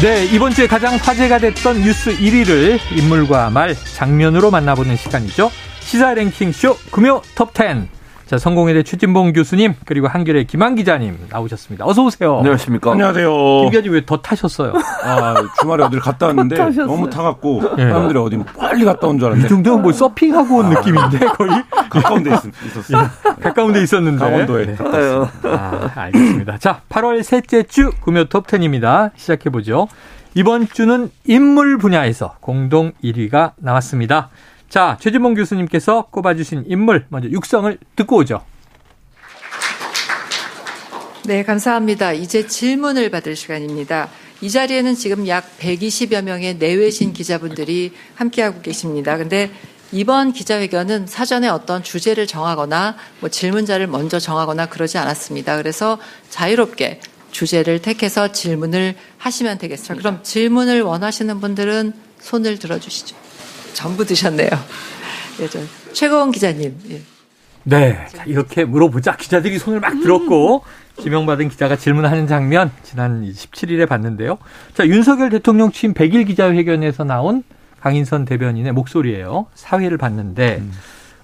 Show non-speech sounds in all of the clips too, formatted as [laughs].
네, 이번 주에 가장 화제가 됐던 뉴스 1위를 인물과 말, 장면으로 만나보는 시간이죠. 시사 랭킹쇼 금요 톱10. 자, 성공회대 최진봉 교수님 그리고 한결의 김한 기자님 나오셨습니다. 어서 오세요. 안녕하십니까. 안녕하세요. 김 기자님 왜 더 타셨어요? 아, 주말에 어디를 갔다 왔는데 너무 타갖고 사람들이 어디 빨리 갔다 온줄이 알았는데 정도면 뭐 서핑하고 온 느낌인데 거의 가까운 데 있, 있었어요. 가까운 데 있었는데. 강원도에. 네. 아, 알겠습니다. 자, 8월 셋째 주 금요 톱10입니다. 시작해보죠. 이번 주는 인물 분야에서 공동 1위가 나왔습니다. 자, 최진봉 교수님께서 꼽아주신 인물, 먼저 육성을 듣고 오죠. 네, 감사합니다. 이제 질문을 받을 시간입니다. 이 자리에는 지금 약 120여 명의 내외신 기자분들이 함께하고 계십니다. 근데 이번 기자회견은 사전에 어떤 주제를 정하거나 뭐 질문자를 먼저 정하거나 그러지 않았습니다. 그래서 자유롭게 주제를 택해서 질문을 하시면 되겠습니다. 그럼 질문을 원하시는 분들은 손을 들어주시죠. 전부 드셨네요. 예, 저 최고원 기자님. 예. 네. 자, 이렇게 물어보자. 기자들이 손을 막 들었고, 지명받은 기자가 질문하는 장면, 지난 17일에 봤는데요. 자, 윤석열 대통령 취임 100일 기자회견에서 나온 강인선 대변인의 목소리예요. 사회를 봤는데,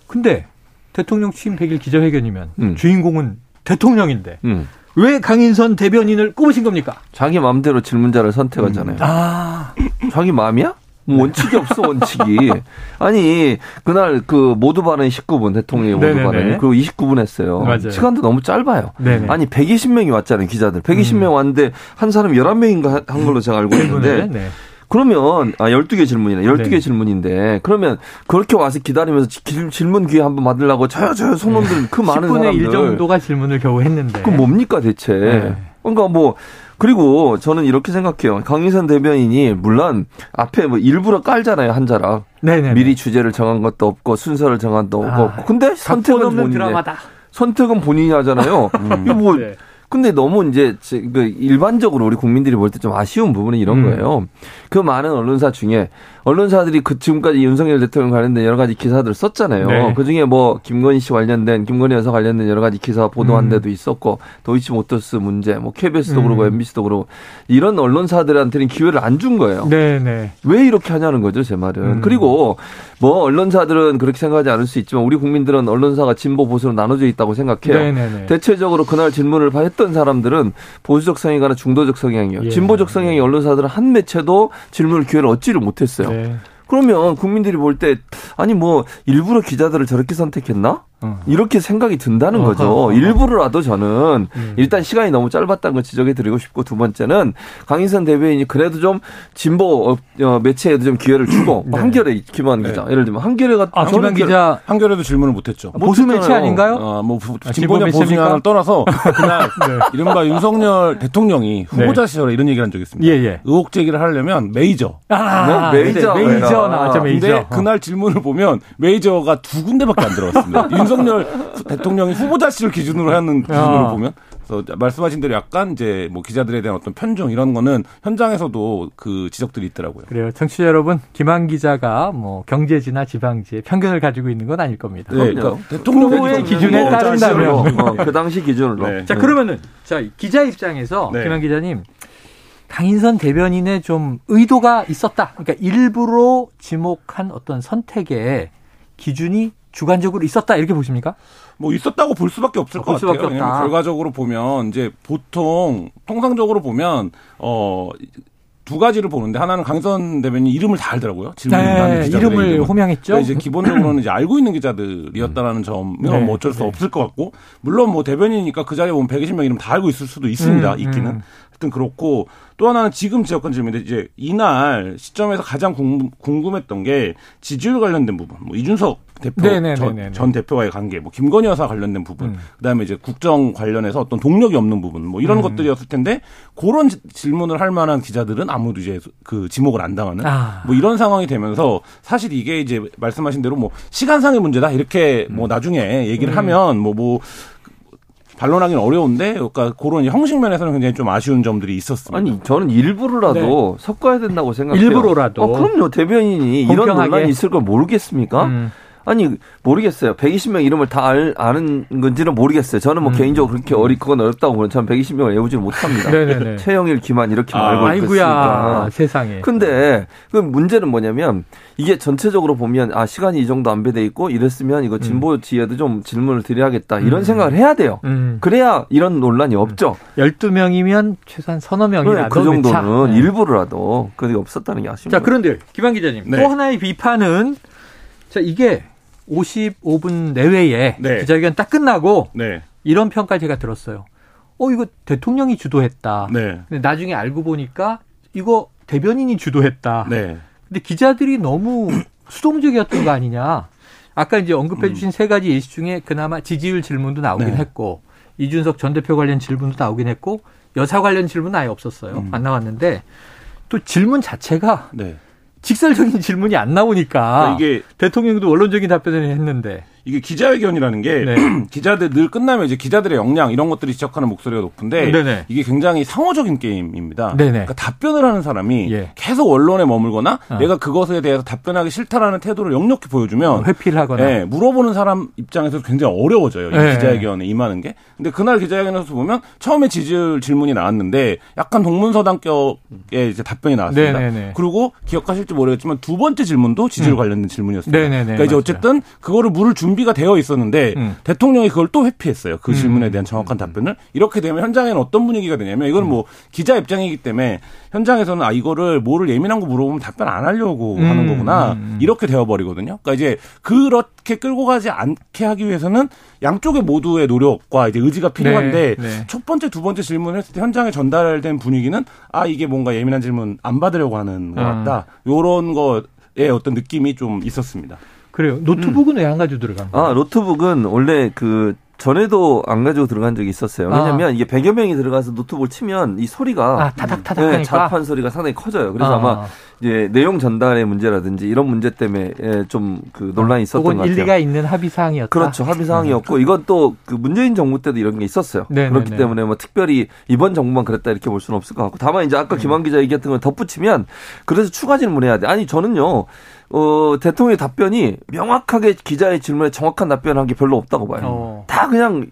근데 대통령 취임 100일 기자회견이면 음. 주인공은 대통령인데, 음. 왜 강인선 대변인을 꼽으신 겁니까? 자기 마음대로 질문자를 선택하잖아요. 아, 자기 마음이야? 뭐 원칙이 없어 원칙이. 아니 그날 그 모두 발언 19분 대통령의 모두. 발언이 그리고 29분 했어요. 맞아요. 시간도 너무 짧아요. 네네. 아니 120명이 왔잖아요 기자들. 120명 왔는데 한 사람 11명인가 한 걸로 제가 알고 있는데 네. 그러면 아 12개 질문이네. 12개 네. 질문인데 그러면 그렇게 와서 기다리면서 질- 질문 기회 한번 받으려고 저요 저요 손놈들 그 많은 10분의 1 사람들 정도가 질문을 겨우 했는데. 그 뭡니까 대체? 네. 그러니까 뭐 그리고 저는 이렇게 생각해요. 강인선 대변인이 물론 앞에 뭐 일부러 깔잖아요 한 자락. 네네. 미리 주제를 정한 것도 없고 순서를 정한 것도 아, 없고. 근데 각본 선택은 본인이 드라마다. 선택은 본인이 하잖아요. [laughs] 이거 뭐 네. 근데 너무 이제 제- 그 일반적으로 우리 국민들이 볼 때 좀 아쉬운 부분은 이런 음. 거예요. 그 많은 언론사 중에 언론사들이 그 지금까지 윤석열 대통령 관련된 여러 가지 기사들을 썼잖아요. 네. 그 중에 뭐 김건희 씨 관련된 김건희 여사 관련된 여러 가지 기사 보도한 음. 데도 있었고 도이치 모터스 문제, 뭐 KBS도 음. 그러고 MBC도 그러고 이런 언론사들한테는 기회를 안 준 거예요. 네 네. 왜 이렇게 하냐는 거죠, 제 말은. 음. 그리고 뭐 언론사들은 그렇게 생각하지 않을 수 있지만 우리 국민들은 언론사가 진보 보수로 나눠져 있다고 생각해요. 네 네 네. 대체적으로 그날 질문을 했던 사람들은 보수적 성향이거나 중도적 성향이요. 예. 진보적 성향의 언론사들은 한 매체도 질문을 기회를 얻지를 못했어요. 네. 그러면 국민들이 볼 때 아니 뭐 일부러 기자들을 저렇게 선택했나? 어. 이렇게 생각이 든다는 어허, 거죠. 어허. 일부러라도 저는 음. 일단 시간이 너무 짧았다는 걸 지적해 드리고 싶고 두 번째는 강인선 대변인이 그래도 좀 진보 어, 어, 매체에도 좀 기회를 주고 뭐 네. 한겨레 김한 네. 기자 예를 들면 한겨레가 아, 김한 기자 한겨레도 질문을 못했죠. 보수 매체. 아닌가요? 어, 뭐 부- 아, 진보냐 진보 보수냐를? 떠나서 그날 [laughs] 이른바 윤석열 대통령이 후보자 시절에 이런 얘기를 한 적이 있습니다. 예, 예. 의혹 제기를 하려면 메이저. 아, 뭐 메이저. 네, 메이저 아, 나왔죠, 메이저. 근데 그날 질문을 보면 메이저가 두 군데밖에 안 들어갔습니다. [laughs] 윤석열 후- 대통령이 후보자 씨를 기준으로 하는 기준으로 아. 보면 그래서 말씀하신 대로 약간 이제 뭐 기자들에 대한 어떤 편중 이런 거는 현장에서도 그 지적들이 있더라고요. 그래요. 청취자 여러분, 김한 기자가 뭐 경제지나 지방지에 편견을 가지고 있는 건 아닐 겁니다. 네. 그러니까 대통령의 후보의 기준에 후보자 따른다면. 어, 그 당시 기준으로. 네. 자, 그러면은 자, 기자 입장에서 네. 김한 기자님 강인선 대변인의 좀 의도가 있었다. 그러니까 일부러 지목한 어떤 선택에 기준이 주관적으로 있었다 이렇게 보십니까? 뭐 있었다고 볼 수밖에 없을 볼 것 수밖에 같아요. 왜냐면 없다. 결과적으로 보면 이제 보통 통상적으로 보면 어. 두 가지를 보는데 하나는 강선 대변인 이름을 다 알더라고요. 질문하는 네, 기자들의 이름을 이름을. 호명했죠. 그러니까 이제 기본적으로는 이제 알고 있는 기자들이었다라는 점은 네, 뭐 어쩔 수 네. 없을 것 같고 물론 뭐 대변인이니까 그 자리에 보면 120명 이름 다 알고 있을 수도 있습니다. 음, 있기는. 음. 하여튼 그렇고 또 하나는 지금 지역권 질문인데 이제 이날 시점에서 가장 궁금, 궁금했던 게 지지율 관련된 부분, 뭐 이준석 대표 네네네네네. 전, 전 대표와의 관계, 뭐 김건희 여사 관련된 부분, 음. 그다음에 이제 국정 관련해서 어떤 동력이 없는 부분, 뭐 이런 음. 것들이었을 텐데 그런 지- 질문을 할 만한 기자들은 아무도 이제 그 지목을 안 당하는 아. 뭐 이런 상황이 되면서 사실 이게 이제 말씀하신 대로 뭐 시간상의 문제다 이렇게 뭐 나중에 얘기를 음. 하면 뭐뭐 반론하기는 어려운데 그러니까 그런 형식 면에서는 굉장히 좀 아쉬운 점들이 있었습니다. 아니 저는 일부러라도 섞어야 된다고 생각해요. 네. 일부러라도. 어, 그럼요. 대변인이 이런 공평하게. 논란이 있을 걸 모르겠습니까? 음. 아니 모르겠어요. 120명 이름을 다 알, 아는 건지는 모르겠어요. 저는 뭐 음. 개인적으로 그렇게 어리 그건 어렵다고 보는 저는 120명을 외우지를 못합니다. [laughs] 네네네. 최영일, 김한 이렇게 아, 알고 아이구야 있으니까. 세상에. 근데 그 문제는 뭐냐면 이게 전체적으로 보면 아 시간이 이 정도 안배돼 있고 이랬으면 이거 진보 지혜도 좀 질문을 드려야겠다 이런 음. 생각을 해야 돼요. 음. 그래야 이런 논란이 없죠. 12명이면 최소한 서너 명이라도 그 정도는 네. 일부러라도 그게 없었다는 게 아쉽네요. 자, 그런데 김한 기자님 네. 또 하나의 비판은 자, 이게 55분 내외에 네. 기자회견 딱 끝나고 네, 이런 평가 제가 들었어요. 어, 이거 대통령이 주도했다. 네, 근데 나중에 알고 보니까 이거 대변인이 주도했다. 네, 근데 기자들이 너무 [clears throat] 수동적이었던 거 아니냐. 아까 이제 언급해 주신 세 가지 예시 중에 그나마 지지율 질문도 나오긴 네. 했고 이준석 전 대표 관련 질문도 나오긴 했고 여사 관련 질문은 아예 없었어요. 음. 안 나왔는데 또 질문 자체가 네. 직설적인 [laughs] 질문이 안 나오니까 그러니까 이게 대통령도 원론적인 답변을 했는데 이게 기자회견이라는 게 네. [clears throat] 기자들 늘 끝나면 이제 기자들의 역량 이런 것들이 지적하는 목소리가 높은데 네네. 이게 굉장히 상호적인 게임입니다. 네네. 그러니까 답변을 하는 사람이 예. 계속 언론에 머물거나 어. 내가 그것에 대해서 답변하기 싫다라는 태도를 역력히 보여주면 회피를 하거나 예, 물어보는 사람 입장에서 굉장히 어려워져요. 이 네. 기자회견에 임하는 게. 근데 그날 기자회견에서 보면 처음에 지지율 질문이 나왔는데 약간 동문서당격의 이제 답변이 나왔습니다. 네네네. 그리고 기억하실지 모르겠지만 두 번째 질문도 지지율 음. 관련된 질문이었습니다. 네네네, 그러니까 이제 맞아요. 어쨌든 그거를 물을 준 비가 되어 있었는데 음. 대통령이 그걸 또 회피했어요. 그 음. 질문에 대한 정확한 답변을. 이렇게 되면 현장에는 어떤 분위기가 되냐면 이건 뭐 기자 입장이기 때문에 현장에서는 아 이거를 뭐를 예민한 거 물어보면 답변 안 하려고 음, 하는 거구나. 음, 음. 이렇게 되어 버리거든요. 그러니까 이제 그렇게 끌고 가지 않게 하기 위해서는 양쪽의 모두의 노력과 이제 의지가 필요한데 네, 네. 첫 번째, 두 번째 질문을 했을 때 현장에 전달된 분위기는 아 이게 뭔가 예민한 질문 안 받으려고 하는 것 음. 같다. 요런 거에 어떤 느낌이 좀 있었습니다. 그래요. 노트북은 왜안 가지고 들어간 거예요? 아, 노트북은 원래 그 전에도 안 가지고 들어간 적이 있었어요. 왜냐면 이게 100여 명이 들어가서 노트북을 치면 이 소리가 아, 타닥타닥 네, 하니까. 자판 소리가 상당히 커져요. 그래서 아. 아. 마 이제 내용 전달의 문제라든지 이런 문제 때문에 좀 그 논란이 있었던 것 같아요. 일리가 있는 합의 사항이었다. 그렇죠. 합의 사항이었고 이건 또 그 문재인 정부 때도 이런 게 있었어요. 네네네. 그렇기 때문에 뭐 특별히 이번 정부만 그랬다 이렇게 볼 수는 없을 것 같고 다만 이제 음. 아까 김한 기자 얘기했던 걸 덧붙이면 그래서 추가 질문해야 돼. 아니 저는요. 어, 대통령의 답변이 명확하게 기자의 질문에 정확한 답변한 게 별로 없다고 봐요. 어. 다 그냥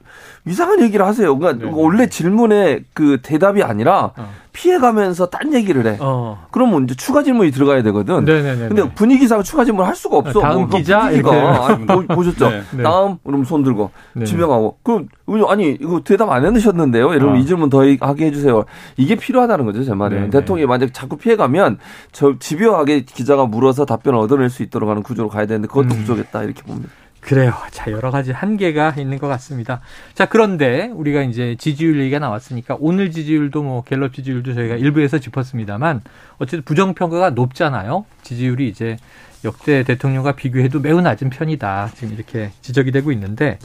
이상한 얘기를 하세요. 그러니까 네네. 원래 질문에 그 대답이 아니라 어. 피해가면서 딴 얘기를 해. 어. 그러면 이제 추가 질문이 들어가야 되거든. 네네네. 근데 분위기상 추가 질문 할 수가 없어. 다음 뭐 기자. 아니, 보- 보셨죠? 네. 네. 다음 그럼 손 들고 네. 지명하고 그럼 아니 이거 대답 안 해놓으셨는데요. 여러분 아. 이 질문 더 하게 해주세요. 이게 필요하다는 거죠 제 말은. 네, 네. 대통령이 만약 자꾸 피해가면 저 집요하게 기자가 물어서 답변을 얻어낼 수 있도록 하는 구조로 가야 되는데 그것도 음. 부족했다 이렇게 봅니다. 그래요. 자, 여러 가지 한계가 있는 것 같습니다. 자, 그런데 우리가 이제 지지율 얘기가 나왔으니까 오늘 지지율도 뭐 갤럽 지지율도 저희가 일부에서 짚었습니다만 어쨌든 부정평가가 높잖아요. 지지율이 이제 역대 대통령과 비교해도 매우 낮은 편이다. 지금 이렇게 지적이 되고 있는데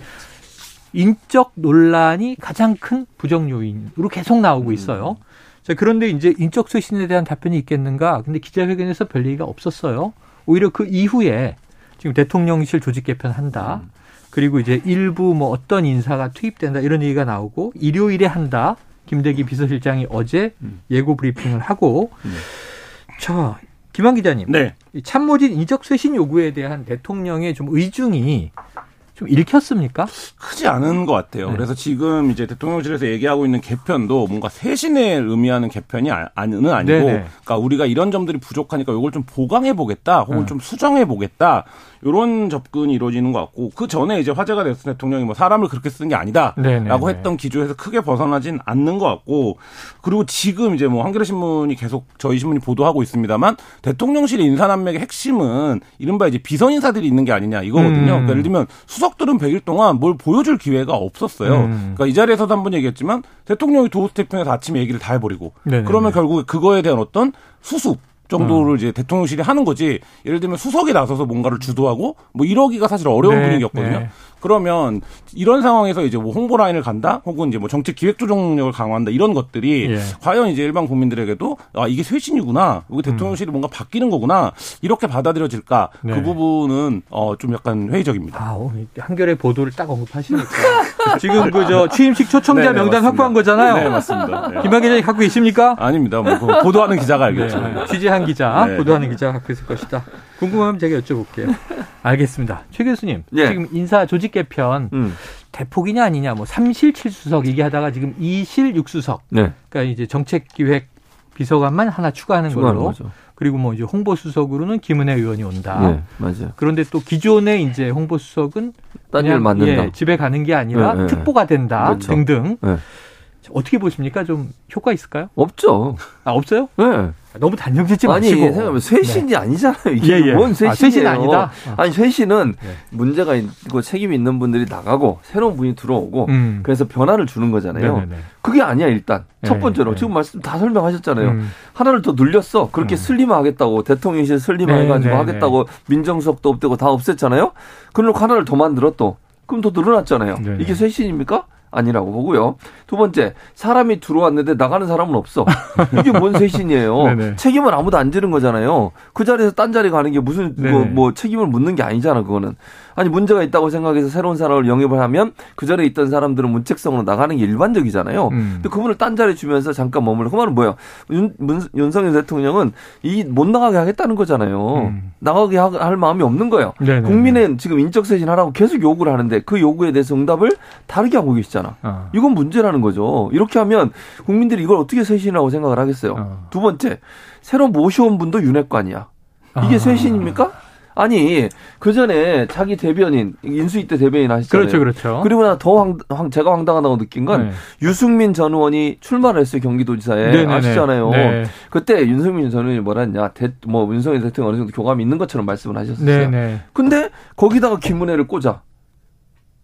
인적 논란이 가장 큰 부정 요인으로 계속 나오고 있어요. 자, 그런데 이제 인적 쇄신에 대한 답변이 있겠는가? 근데 기자회견에서 별 얘기가 없었어요. 오히려 그 이후에 지금 대통령실 조직 개편한다. 그리고 이제 일부 뭐 어떤 인사가 투입된다 이런 얘기가 나오고 일요일에 한다. 김대기 비서실장이 어제 예고 브리핑을 하고 자 김한 기자님 네. 이 참모진 인적 쇄신 요구에 대한 대통령의 좀 의중이 좀 읽혔습니까? 크지 않은 것 같아요. 네. 그래서 지금 이제 대통령실에서 얘기하고 있는 개편도 뭔가 쇄신을 의미하는 개편이 아- 아니는 아니고, 네네. 그러니까 우리가 이런 점들이 부족하니까 이걸 좀 보강해 보겠다, 혹은 네. 좀 수정해 보겠다 이런 접근이 이루어지는 것 같고, 그 전에 이제 화제가 됐을 대통령이 뭐 사람을 그렇게 쓰는 게 아니다라고 네네네. 했던 기조에서 크게 벗어나진 않는 것 같고, 그리고 지금 이제 뭐 한겨레 신문이 계속 저희 신문이 보도하고 있습니다만 대통령실의 인사남맥의 핵심은 이른바 이제 비선 인사들이 있는 게 아니냐 이거거든요. 음. 그러니까 예를 들면 수석 수석들은 100일 동안 뭘 보여줄 기회가 없었어요. 음. 그러니까 이 자리에서도 한 번 얘기했지만 대통령이 도스태핑에서 아침에 얘기를 다 해버리고 네네네. 그러면 결국에 그거에 대한 어떤 수습 정도를 음. 이제 대통령실이 하는 거지. 예를 들면 수석이 나서서 뭔가를 주도하고 뭐 이러기가 사실 어려운 네, 분위기였거든요. 네. 그러면 이런 상황에서 이제 뭐 홍보 라인을 간다, 혹은 이제 뭐 정책 기획 조정력을 강화한다 이런 것들이 예. 과연 이제 일반 국민들에게도 아 이게 쇄신이구나, 여기 대통령실이 뭔가 바뀌는 거구나 이렇게 받아들여질까 네. 그 부분은 어 좀 약간 회의적입니다. 아, 오늘 한결의 보도를 딱 언급하시니까. [laughs] 지금 그 저 취임식 초청자 네, 네, 명단 맞습니다. 확보한 거잖아요. 네 맞습니다. 네. 김학 기자님 갖고 계십니까? 아닙니다. 뭐 그거 보도하는 기자가 알겠죠. 네, 취재한 기자, 네. 보도하는 기자가 갖고 있을 것이다. 궁금하면 제가 여쭤볼게요. [laughs] 알겠습니다. 최 교수님, 예. 지금 인사 조직 개편 음. 대폭이냐 아니냐, 뭐 3실 7수석 얘기하다가 지금 2실 6수석, 네. 그러니까 이제 정책기획 비서관만 하나 추가하는 걸로. 거죠. 그리고 뭐 이제 홍보 수석으로는 김은혜 의원이 온다. 네, 맞아요. 그런데 또 기존의 이제 홍보 수석은 딴 그냥, 일 맡는다. 예, 집에 가는 게 아니라 네, 네. 특보가 된다 그렇죠. 등등. 네. 어떻게 보십니까? 좀 효과 있을까요? 없죠. 아 없어요? 네. 너무 단정 짓지 아니 마시고. 생각하면 쇄신이 아니잖아요. 이게 예, 예. 뭔 아, 쇄신이에요? 쇄신 아니다? 아니 쇄신은 네. 문제가 있고 책임 있는 분들이 나가고 새로운 분이 들어오고 음. 그래서 변화를 주는 거잖아요. 네네네. 그게 아니야 일단 네, 첫 번째로 네. 지금 말씀 다 설명하셨잖아요. 음. 하나를 더 늘렸어. 그렇게 음. 슬림하겠다고 대통령실 슬림해가지고 네, 네, 하겠다고 민정수석도 없대고 다 없앴잖아요. 그러고 하나를 더 만들어 또 그럼 더 늘어났잖아요. 네, 네. 이게 쇄신입니까? 아니라고 보고요. 두 번째, 사람이 들어왔는데 나가는 사람은 없어. 이게 뭔 [laughs] 쇄신이에요? 책임을 아무도 안 지는 거잖아요. 그 자리에서 딴 자리 가는 게 무슨 뭐. 뭐 책임을 묻는 게 아니잖아, 그거는. 아니 문제가 있다고 생각해서 새로운 사람을 영입을 하면 그 자리에 있던 사람들은 문책성으로 나가는 게 일반적이잖아요. 음. 근데 그분을 딴 자리 주면서 잠깐 머물러. 그 말은 뭐예요? 윤, 문, 윤석열 대통령은 이 못 나가게 하겠다는 거잖아요. 음. 나가게 하- 할 마음이 없는 거예요. 네네네. 국민은 지금 인적 쇄신 하라고 계속 요구를 하는데 그 요구에 대해서 응답을 다르게 하고 계시잖아. 어. 이건 문제라는 거죠. 이렇게 하면 국민들이 이걸 어떻게 쇄신이라고 생각을 하겠어요. 어. 두 번째, 새로 모셔온 분도 윤핵관이야. 이게 아. 쇄신입니까? 아니 그 전에 자기 대변인 인수위 때 대변인 하시잖아요. 그렇죠, 그렇죠. 그리고 나더 황, 황- 제가 황당하다고 느낀 건 네. 유승민 전 의원이 출마를 했어요 경기도지사에 네네네. 아시잖아요. 네. 그때 윤승민 전 의원이 뭐라 했냐, 대, 뭐 윤석열 대통령 어느 정도 교감이 있는 것처럼 말씀을 하셨어요. 네네. 근데 거기다가 김은혜를 꽂아.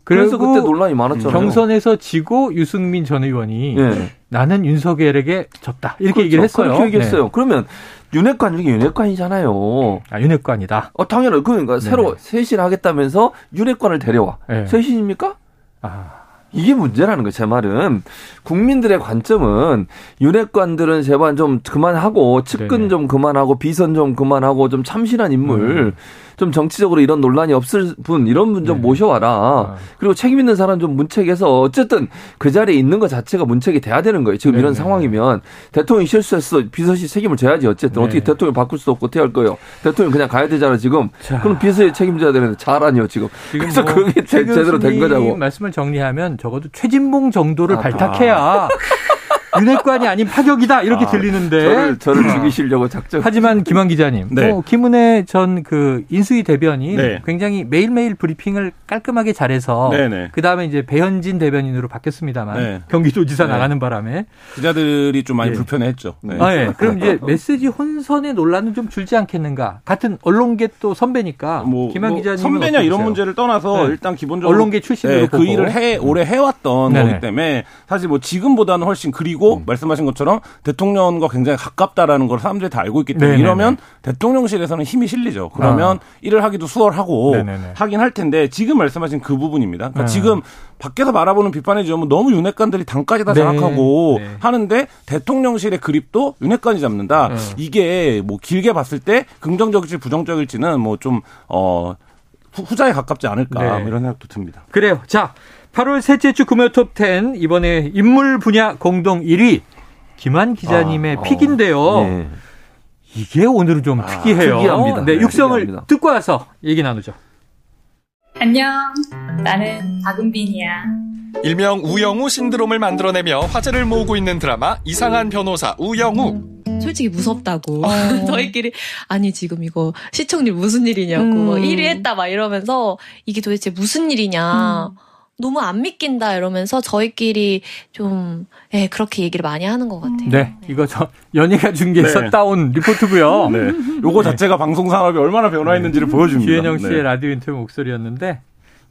그래서 그때 논란이 많았잖아요. 경선에서 지고 유승민 전 의원이 예. 나는 윤석열에게 졌다 이렇게 그렇죠. 얘기를 했어요. 그렇게 얘기했어요. 네. 그러면 윤핵관 중에 윤핵관이잖아요. 아, 윤핵관이다. 어, 당연히 그러니까 새로 쇄신하겠다면서 윤핵관을 데려와. 네. 쇄신입니까? 아, 이게 문제라는 거예요. 제 말은 국민들의 관점은 윤핵관들은 제발 좀 그만하고 측근 네네. 좀 그만하고 비선 좀 그만하고 좀 참신한 인물 음. 좀 정치적으로 이런 논란이 없을 분 이런 분좀 네네. 모셔와라. 아. 그리고 책임 있는 사람 좀 문책해서 어쨌든 그 자리에 있는 것 자체가 문책이 돼야 되는 거예요. 지금 이런 네네. 상황이면 대통령이 실수했어 비서실 책임을 져야지 어쨌든 네. 어떻게 대통령 바꿀 수도 없고 어떻게 할 거예요. 대통령 그냥 가야 되잖아 지금. 자. 그럼 비서실 책임져야 되는데 잘하니요 지금. 지금 그래서 뭐 그게 최 제- 제대로 된 거냐고. 말씀을 정리하면 적어도 최진봉 정도를 아, 발탁해야 [laughs] 윤핵관이 아닌 파격이다 이렇게 아, 들리는데 저를 저를 죽이시려고 작정. 하지만 김한 기자님, 네. 뭐 김은혜 전 그 인수위 대변인 네. 굉장히 매일매일 브리핑을 깔끔하게 잘해서 네네. 그 다음에 이제 배현진 대변인으로 바뀌었습니다만 네. 경기도지사 네. 나가는 바람에 기자들이 좀 많이 예. 불편해했죠. 네. 아, 예. 그럼 이제 [laughs] 메시지 혼선의 논란은 좀 줄지 않겠는가? 같은 언론계 또 선배니까 뭐, 김한 뭐 기자님 선배냐 이런 문제를 떠나서 네. 일단 기본적으로 언론계 출신으로 네, 그 보고. 일을 해 오래 해왔던. 거기 때문에 사실 뭐 지금보다는 훨씬 그리고 음. 말씀하신 것처럼 대통령과 굉장히 가깝다라는 걸 사람들이 다 알고 있기 때문에 네네네. 이러면 대통령실에서는 힘이 실리죠. 그러면 아. 일을 하기도 수월하고 네네네. 하긴 할 텐데 지금 말씀하신 그 부분입니다. 그러니까 네. 지금 밖에서 바라보는 비판의 점은 너무 윤핵관들이 당까지 다 네. 장악하고 네. 하는데 대통령실의 그립도 윤핵관이 잡는다. 네. 이게 뭐 길게 봤을 때 긍정적일지 부정적일지는 뭐 좀 어. 후- 후자에 가깝지 않을까 네. 뭐 이런 생각도 듭니다. 그래요. 자, 8월 셋째 주 금요 톱10 이번에 인물 분야 공동 1위 김한 기자님의 아, 픽인데요. 네. 이게 오늘은 좀 아, 특이해요. 특이합니다. 네, 네, 육성을 특이합니다. 듣고 와서 얘기 나누죠. 안녕. 나는 박은빈이야. 일명 우영우 신드롬을 만들어내며 화제를 모으고 있는 드라마 이상한 변호사 우영우. 솔직히 무섭다고. 어. [laughs] 저희끼리 아니 지금 이거 시청률 무슨 일이냐고 음. 1위 했다 막 이러면서 이게 도대체 무슨 일이냐. 음. 너무 안 믿긴다 이러면서 저희끼리 좀 예, 그렇게 얘기를 많이 하는 것 같아요. 네, 이거 저 연예가 중계에서 네. 따온 리포트고요. [laughs] 네. 요거 자체가 방송 산업이 얼마나 변화했는지를 보여줍니다. 주현영 씨의 네. 라디오 인터뷰 목소리였는데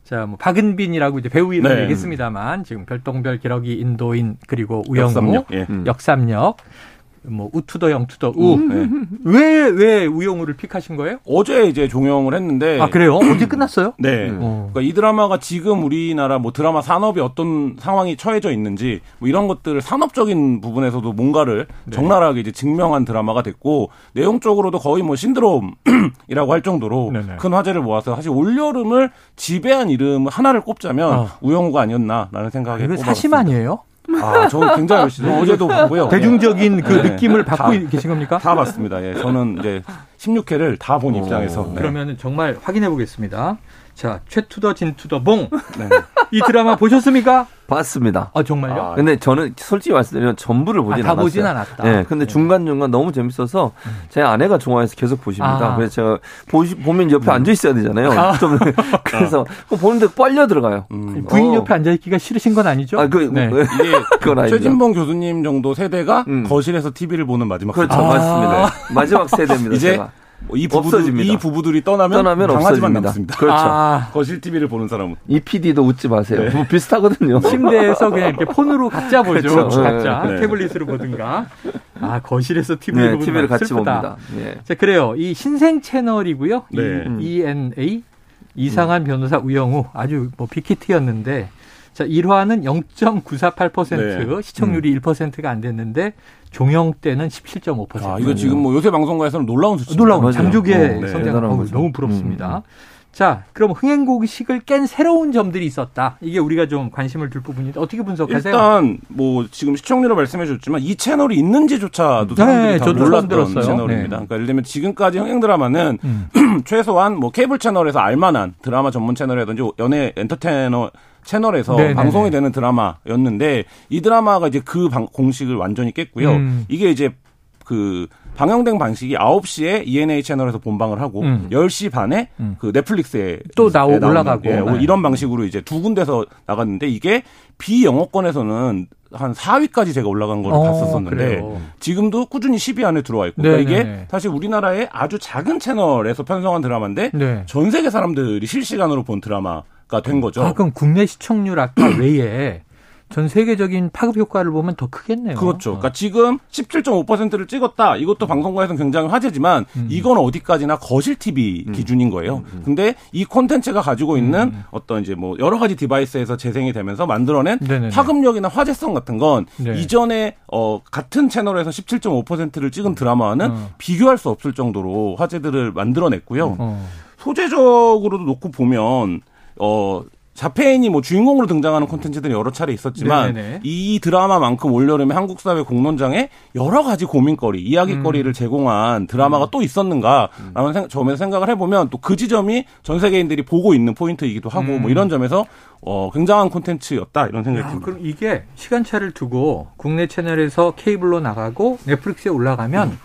자, 뭐 박은빈이라고 이제 배우 이름 네. 얘기했습니다만 지금 별똥별 기러기 인도인 그리고 우영우 역삼역, 예. 음. 역삼역 뭐 우투더 영투더 우. 네. [laughs] 왜, 왜 우영우를 픽하신 거예요? 어제 이제 종영을 했는데 아, 그래요? 어제 끝났어요? 네. 어. 그러니까 이 드라마가 지금 우리나라 뭐 드라마 산업이 어떤 상황이 처해져 있는지 뭐 이런 것들을 산업적인 부분에서도 뭔가를 네. 적나라하게 이제 증명한 드라마가 됐고 내용적으로도 거의 뭐 신드롬이라고 할 정도로 네네. 큰 화제를 모아서 사실 올 여름을 지배한 이름 하나를 꼽자면 어. 우영우가 아니었나라는 생각에 이거 꼽아봤습니다. 사심 아니에요? 아, 저는 굉장히 열심히 어제도 봤고요. 대중적인 그 네. 느낌을 받고 다- 계신 겁니까? 다 봤습니다. 예. 저는 이제 16회를 다 본 입장에서 네. 그러면 정말 확인해 보겠습니다. 자, 최투더 진투더 봉. 네. 이 드라마 보셨습니까? 봤습니다. 아, 정말요? 아, 근데 저는 솔직히 말씀드리면 전부를 보진 아, 다 않았어요. 보진 않았다. 네, 근데 중간중간 너무 재밌어서 제 아내가 좋아해서 계속 보십니다. 아. 그래서 제가 보시, 보면 옆에 앉아 있어야 되잖아요. [laughs] 좀 [laughs] 그래서 보는데 빨려 들어가요. 음. 부인 어. 옆에 앉아 있기가 싫으신 건 아니죠? 아, 그, 네. 뭐, 이게 [laughs] 그건 아니죠. 최진봉 교수님 정도 세대가 음. 거실에서 TV를 보는 마지막 그렇죠, 세대. 아. 맞습니다. 마지막 세대입니다. 이제 제가. 뭐이 부부들, 없어집니다. 이 부부들이 떠나면, 떠나면 강아지만 없어집니다. 남습니다. 그렇죠. 아, 거실 TV를 보는 사람은. 이 PD도 웃지 마세요. 네. 뭐 비슷하거든요. 침대에서 그냥 이렇게 폰으로 각자 보죠. 그렇죠. 각자 네. 태블릿으로 보든가. 아 거실에서 TV를 네, 보는 TV를 건 같이 슬프다. 봅니다. 예. 자 그래요. 이 신생 채널이고요. 네. 이 ENA 이상한 변호사 우영우 아주 뭐 빅히트였는데 자 1화는 0.948% 네. 시청률이 1%가 안 됐는데 종영 때는 17.5%. 아, 이거 지금 뭐 요새 방송가에서는 놀라운 수치. 놀라운. 장족의 어, 네. 성장 어. 너무 부럽습니다. 음. 자, 그럼 흥행고식을 깬 새로운 점들이 있었다. 이게 우리가 좀 관심을 둘 부분인데 어떻게 분석하세요? 일단 뭐 지금 시청률을 말씀해 주셨지만 이 채널이 있는지조차도 네, 사람들이 다 저도 처음 몰랐던 들었어요. 채널입니다. 네. 그러니까 예를 들면 지금까지 흥행 드라마는 음. [clears throat] 최소한 뭐 케이블 채널에서 알만한 드라마 전문 채널이라든지 연예 엔터테이너 채널에서 네네네. 방송이 되는 드라마였는데 이 드라마가 이제 그 방- 공식을 완전히 깼고요. 음. 이게 이제 그 방영된 방식이 9시에 ENA 채널에서 본방을 하고 음. 10시 반에 음. 그 넷플릭스에 또 나오- 나오는, 올라가고. 예, 네. 이런 방식으로 이제 두 군데서 나갔는데 이게 비영어권에서는 한 4위까지 제가 올라간 걸 어, 봤었었는데 그래요. 지금도 꾸준히 10위 안에 들어와 있고 네, 그러니까 이게. 사실 우리나라의 아주 작은 채널에서 편성한 드라마인데 네. 전 세계 사람들이 실시간으로 본 드라마가 된 거죠. 아, 그럼 국내 시청률 아까 [clears throat] 외에 전 세계적인 파급 효과를 보면 더 크겠네요. 그렇죠. 그러니까 지금 17.5%를 찍었다. 이것도 방송가에서는 굉장히 화제지만 음. 이건 어디까지나 거실 TV 기준인 거예요. 근데 이 콘텐츠가 가지고 있는 어떤 이제 뭐 여러 가지 device에서 재생이 되면서 만들어낸 네네네. 파급력이나 화제성 같은 건 네. 이전에 어 같은 채널에서 17.5%를 찍은 드라마와는 어. 비교할 수 없을 정도로 화제들을 만들어냈고요. 어. 소재적으로도 놓고 보면 어 자폐인이 뭐 주인공으로 등장하는 콘텐츠들이 여러 차례 있었지만 네네네. 이 드라마만큼 올여름에 한국 사회 공론장에 여러 가지 고민거리, 이야기거리를 음. 제공한 드라마가 또 있었는가라는 생, 점에서 생각을 해보면 또 그 지점이 전 세계인들이 보고 있는 포인트이기도 하고 음. 뭐 이런 점에서 어 굉장한 콘텐츠였다 이런 생각이 야, 듭니다. 그럼 이게 시간차를 두고 국내 채널에서 케이블로 나가고 넷플릭스에 올라가면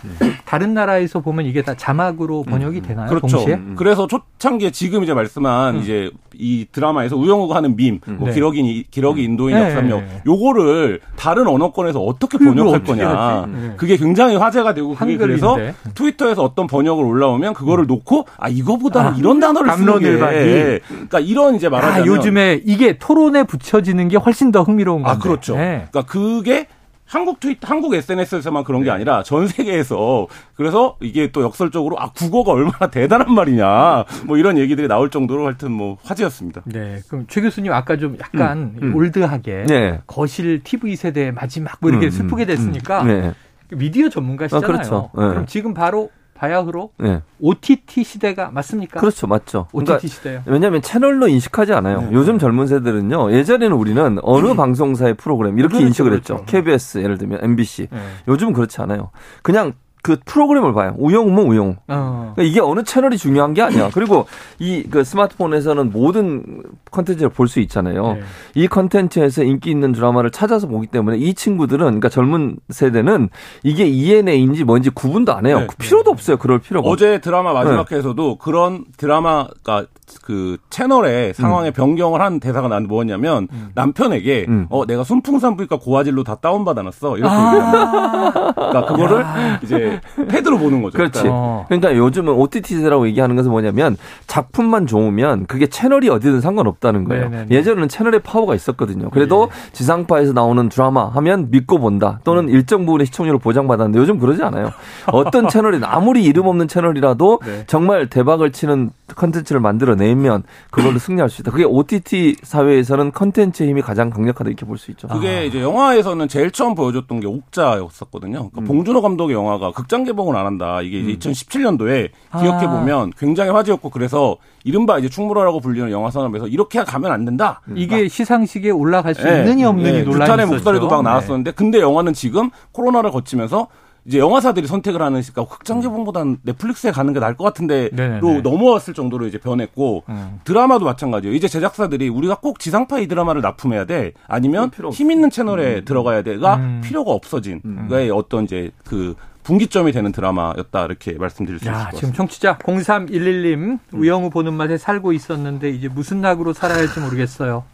다른 나라에서 보면 이게 다 자막으로 번역이 되나요? 그렇죠. 동시에? 그래서 초창기에 지금 이제 말씀한 음. 이제 이 드라마에서 우영우가 하는 밈, 뭐 네. 기러기 기러기 인도인 네. 역삼역 요거를 다른 언어권에서 어떻게 번역할 거냐. 네. 그게 굉장히 화제가 되고 그게 그래서 한글인데. 트위터에서 어떤 번역을 올라오면 그거를 놓고 아 이거보다는 이런 단어를 쓰는 게 담론일반이. 그러니까 이런 이제 아, 말하자면 요즘에 이게 토론에 붙여지는 게 훨씬 더 흥미로운 건데. 아 그렇죠. 네. 그러니까 그게 한국 트윗, 한국 SNS에서만 그런 게 아니라 전 세계에서 그래서 이게 또 역설적으로 아 국어가 얼마나 대단한 말이냐 뭐 이런 얘기들이 나올 정도로 하여튼 뭐 화제였습니다. 네. 그럼 최 교수님 아까 좀 약간 음, 음. 올드하게 네. 거실 TV 세대 마지막 뭐 이렇게 음, 슬프게 됐으니까 네. 미디어 전문가시잖아요. 아, 그렇죠. 네. 그럼 지금 바로 바야흐로 네. OTT 시대가 맞습니까? 그렇죠. 맞죠. OTT 그러니까 시대요. 왜냐하면 채널로 인식하지 않아요. 네. 요즘 젊은 세대는요. 예전에는 우리는 어느 방송사의 프로그램 이렇게 그렇죠, 인식을 그렇죠. 했죠. KBS 예를 들면 MBC. 네. 요즘은 그렇지 않아요. 그냥 그 프로그램을 봐요. 우영우면 우영우. 어. 그러니까 이게 어느 채널이 중요한 게 아니야. 그리고 이 그 스마트폰에서는 모든 컨텐츠를 볼 수 있잖아요. 네. 이 컨텐츠에서 인기 있는 드라마를 찾아서 보기 때문에 이 친구들은 그러니까 젊은 세대는 이게 ENA인지 뭔지 구분도 안 해요. 네. 그 필요도 없어요. 그럴 필요가. 어제 드라마 마지막 회에서도 그런 드라마가 그 채널의 상황에 변경을 한 대사가 난 뭐였냐면 남편에게 음. 어 내가 순풍산부인과 고화질로 다 다운 받아놨어 이렇게 얘기합니다. 그러니까 그거를 이제 패드로 보는 거죠. 그렇지. 그러니까 어. 그러니까 요즘은 OTT 대세라고 얘기하는 것은 뭐냐면 작품만 좋으면 그게 채널이 어디든 상관없다는 거예요. 네네네. 예전에는 채널의 파워가 있었거든요. 그래도 지상파에서 나오는 드라마 하면 믿고 본다. 또는 일정 부분의 시청률을 보장받았는데 요즘 그러지 않아요. [laughs] 어떤 채널이 아무리 이름 없는 채널이라도 네. 정말 대박을 치는 컨텐츠를 만들어내면 그걸로 승리할 수 있다. 그게 OTT 사회에서는 컨텐츠의 힘이 가장 강력하다 이렇게 볼 수 있죠. 그게 이제 영화에서는 제일 처음 보여줬던 게 옥자였었거든요. 그러니까 봉준호 감독의 영화가 극장 개봉을 안 한다. 이게 이제 2017년도에 기억해 보면 굉장히 화제였고 그래서 이른바 이제 충무로라고 불리는 영화 산업에서 이렇게 가면 안 된다. 이게 시상식에 올라갈 수 예, 있느냐 없느냐 예, 논란이 있었죠. 목소리도 막 네. 나왔었는데 근데 영화는 지금 코로나를 거치면서 이제 영화사들이 선택을 하는 시가 극장 개봉보다는 넷플릭스에 가는 게 나을 것 같은데로 네네네. 넘어왔을 정도로 이제 변했고 음. 드라마도 마찬가지예요. 이제 제작사들이 우리가 꼭 지상파 이 드라마를 납품해야 돼 아니면 없어. 힘 있는 채널에 들어가야 돼가 음. 필요가 없어진 의 어떤 이제 그 분기점이 되는 드라마였다 이렇게 말씀드릴 수 있을 것 야, 같습니다. 지금 청취자 0311님 우영우 보는 맛에 살고 있었는데 이제 무슨 낙으로 살아야 할지 모르겠어요.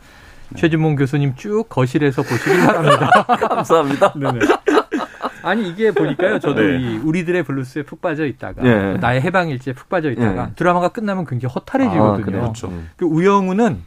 네. 최진봉 교수님 쭉 거실에서 보시길 바랍니다. [laughs] 감사합니다. [laughs] 네네. 아니 이게 보니까요. 저도 네. 이 우리들의 블루스에 푹 빠져 있다가 예. 나의 해방일지에 푹 빠져 있다가 예. 드라마가 끝나면 굉장히 아, 허탈해지거든요. 그래요? 그렇죠. 음. 그 우영우는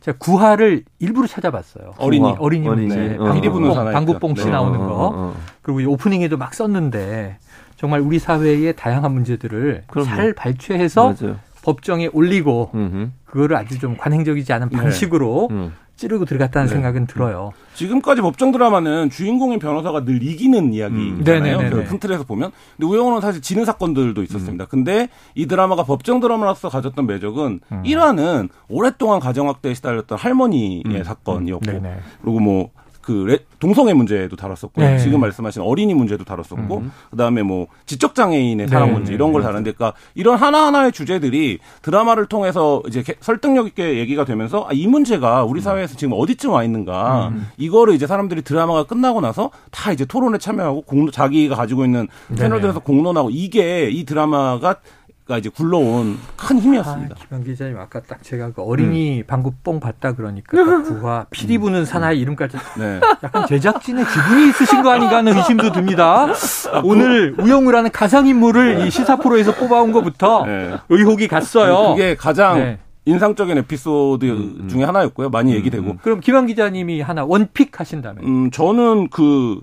제가 구화를 일부러 찾아봤어요. 어린이. 어린이. 문제. 어. 부는 방국봉, 사나이 방국봉 씨 네. 나오는 어, 거. 어, 어. 그리고 이 오프닝에도 막 썼는데 정말 우리 사회의 다양한 문제들을 그럼요. 잘 발췌해서 맞아요. 법정에 올리고 음흠. 그거를 아주 좀 관행적이지 않은 방식으로 음. 찌르고 들어갔다는 네. 생각은 들어요. 지금까지 법정 드라마는 주인공인 변호사가 늘 이기는 음. 이야기잖아요. 그큰 틀에서 보면. 근데 우영우는 사실 지는 사건들도 있었습니다. 근데 이 드라마가 법정 드라마로서 가졌던 매력은 음. 1화는 오랫동안 가정학대에 시달렸던 할머니의 음. 사건이었고 네네. 그리고 뭐 그 동성애 문제도 다뤘었고 네. 지금 말씀하신 어린이 문제도 다뤘었고 음. 그다음에 뭐 지적 장애인의 사랑 네, 문제 네, 이런 걸 네. 다루는데 그러니까 이런 하나하나의 주제들이 드라마를 통해서 이제 개- 설득력 있게 얘기가 되면서 아, 이 문제가 우리 사회에서 지금 어디쯤 와 있는가 음. 이거를 이제 사람들이 드라마가 끝나고 나서 다 이제 토론에 참여하고 공론, 자기가 가지고 있는 채널들에서 공론하고 이게 이 드라마가 가 이제 굴러온 큰 힘이었습니다. 아, 김현 기자님 아까 딱 제가 그 어린이 방구 뽕 봤다 그러니까 딱 [laughs] 구화 피리 부는 사나이 이름까지 네. 약간 제작진의 기분이 있으신 거 아닌가 하는 의심도 듭니다. [laughs] 오늘 우영우라는 가상 인물을 이 시사 프로에서 뽑아온 것부터 네. 의혹이 갔어요. 그게 가장 네. 인상적인 에피소드 중에 하나였고요. 많이 얘기되고. 그럼 김현 기자님이 하나 원픽 하신다면 음, 저는 그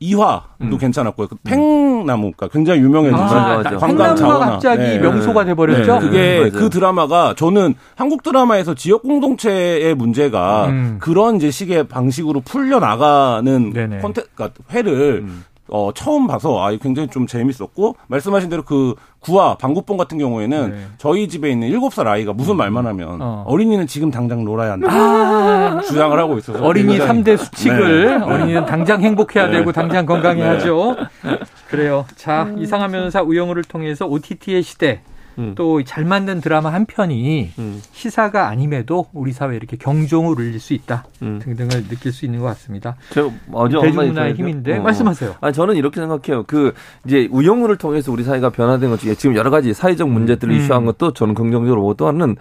이화도 음. 괜찮았고요. 그 팽나무가 굉장히 유명해진 아, 맞아, 관광 자원화. 갑자기 네. 명소가 돼버렸죠. 네, 그게 음. 그 드라마가 저는 한국 드라마에서 지역 공동체의 문제가 음. 그런 이제 식의 방식으로 풀려 나가는 네네. 콘텐 그러니까 회를 음. 어, 처음 봐서 아, 굉장히 좀 재밌었고 말씀하신 대로 그 구화 방구뽕 같은 경우에는 네. 저희 집에 있는 일곱 살 아이가 무슨 말만 하면 어. 어. 린이는 지금 당장 놀아야 한다 아, 주장을 하고 있어서 어린이 굉장히- 삼대 수칙을 네. [laughs] 어린이는 당장 행복해야 네. 되고 당장 건강해야죠. 네. 그래요. 자, 이상한 변호사 우영우를 통해서 OTT의 시대 음. 또잘 만든 드라마 한 편이 음. 시사가 아님에도 우리 사회에 이렇게 경종을 울릴 수 있다 음. 등등을 느낄 수 있는 것 같습니다. 제가 어제 한마디 대중문화의 힘인데 어. 말씀하세요. 아 저는 이렇게 생각해요. 그 이제 우영우를 통해서 우리 사회가 변화된 것 중에 지금 여러 가지 사회적 문제들을 음. 이슈한 것도 저는 긍정적으로 보고 또 하나는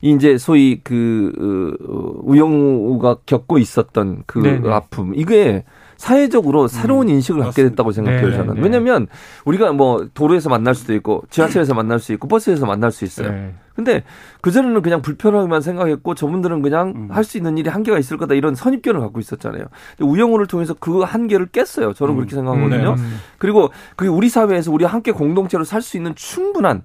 이 이제 소위 그 어, 우영우가 겪고 있었던 그 네네. 아픔 이게 사회적으로 새로운 인식을 갖게 맞습니다. 됐다고 생각해요 네네. 저는 네. 왜냐하면 우리가 뭐 도로에서 만날 수도 있고 지하철에서 만날 수 있고 버스에서 만날 수 있어요. 네. 근데 그전에는 그냥 불편하게만 생각했고 저분들은 그냥 음. 할수 있는 일이 한계가 있을 거다 이런 선입견을 갖고 있었잖아요. 우영우를 통해서 그 한계를 깼어요. 저는 그렇게 생각하거든요. 음. 그리고 그게 우리 사회에서 우리 함께 공동체로 살 수 있는 충분한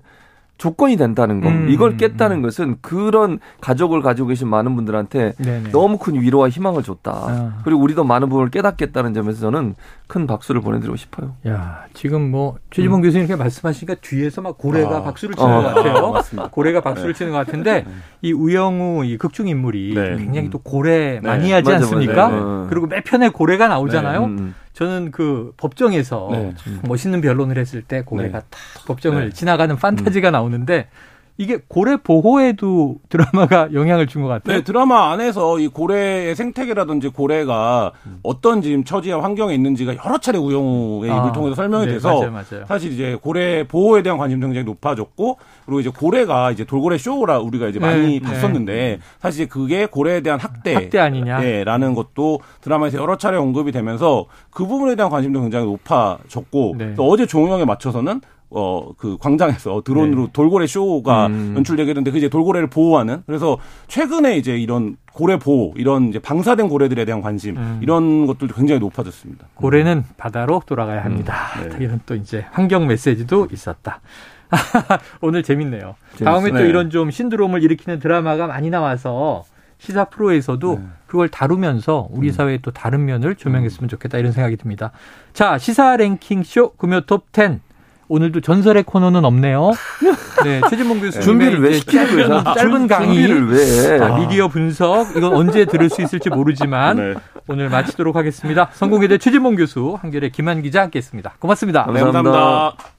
조건이 된다는 거. 음. 이걸 깼다는 것은 그런 가족을 가지고 계신 많은 분들한테 네네. 너무 큰 위로와 희망을 줬다. 아. 그리고 우리도 많은 부분을 깨닫겠다는 점에서 저는 큰 박수를 보내드리고 싶어요. 야, 지금 뭐 최지봉 교수님 이렇게 말씀하시니까 뒤에서 막 고래가 아. 박수를 치는 어. 것 같아요. 맞습니다. 고래가 박수를 치는 것 같은데 이 우영우 이 극중 인물이 네. 굉장히 또 고래 네. 많이 하지 맞아, 않습니까? 맞아. 네. 그리고 매 편에 고래가 나오잖아요. 음. 저는 그 법정에서 네. 멋있는 변론을 했을 때 고래가 네. 탁 법정을 네. 지나가는 판타지가 나오는데 이게 고래 보호에도 [laughs] 드라마가 영향을 준 것 같아요. 네, 드라마 안에서 이 고래의 생태계라든지 고래가 어떤 지금 처지와 환경에 있는지가 여러 차례 우영우의 아, 입을 통해서 설명이 네, 돼서 맞아요, 맞아요. 사실 이제 고래 보호에 대한 관심도 굉장히 높아졌고 그리고 이제 고래가 이제 돌고래 쇼라 우리가 이제 많이 네, 봤었는데 사실 그게 고래에 대한 학대 학대 아니냐? 네, 라는 것도 드라마에서 여러 차례 언급이 되면서 그 부분에 대한 관심도 굉장히 높아졌고 네. 또 어제 종영에 맞춰서는 어, 그 광장에서 드론으로 네. 돌고래 쇼가 음. 연출되게 되는데 그 이제 돌고래를 보호하는 그래서 최근에 이제 이런 고래 보호 이런 이제 방사된 고래들에 대한 관심 음. 이런 것들도 굉장히 높아졌습니다. 고래는 바다로 돌아가야 합니다. 네. [laughs] 이런 또 이제 환경 메시지도 있었다. [laughs] 오늘 재밌네요. 재밌어요. 다음에 또 네. 이런 좀 신드롬을 일으키는 드라마가 많이 나와서 시사 프로에서도 네. 그걸 다루면서 우리 음. 사회의 또 다른 면을 조명했으면 좋겠다 이런 생각이 듭니다. 자, 시사 랭킹 쇼 금요 톱 10. 오늘도 전설의 코너는 없네요. 네, 최진봉 교수님 준비를 왜 시키는 거예요? 짧은 강의, 준비를 왜? 자, 미디어 분석 이건 언제 들을 수 있을지 모르지만 네. 오늘 마치도록 하겠습니다. 성공회대 최진봉 교수, 한결의 김한 기자 함께했습니다. 고맙습니다. 감사합니다. 감사합니다.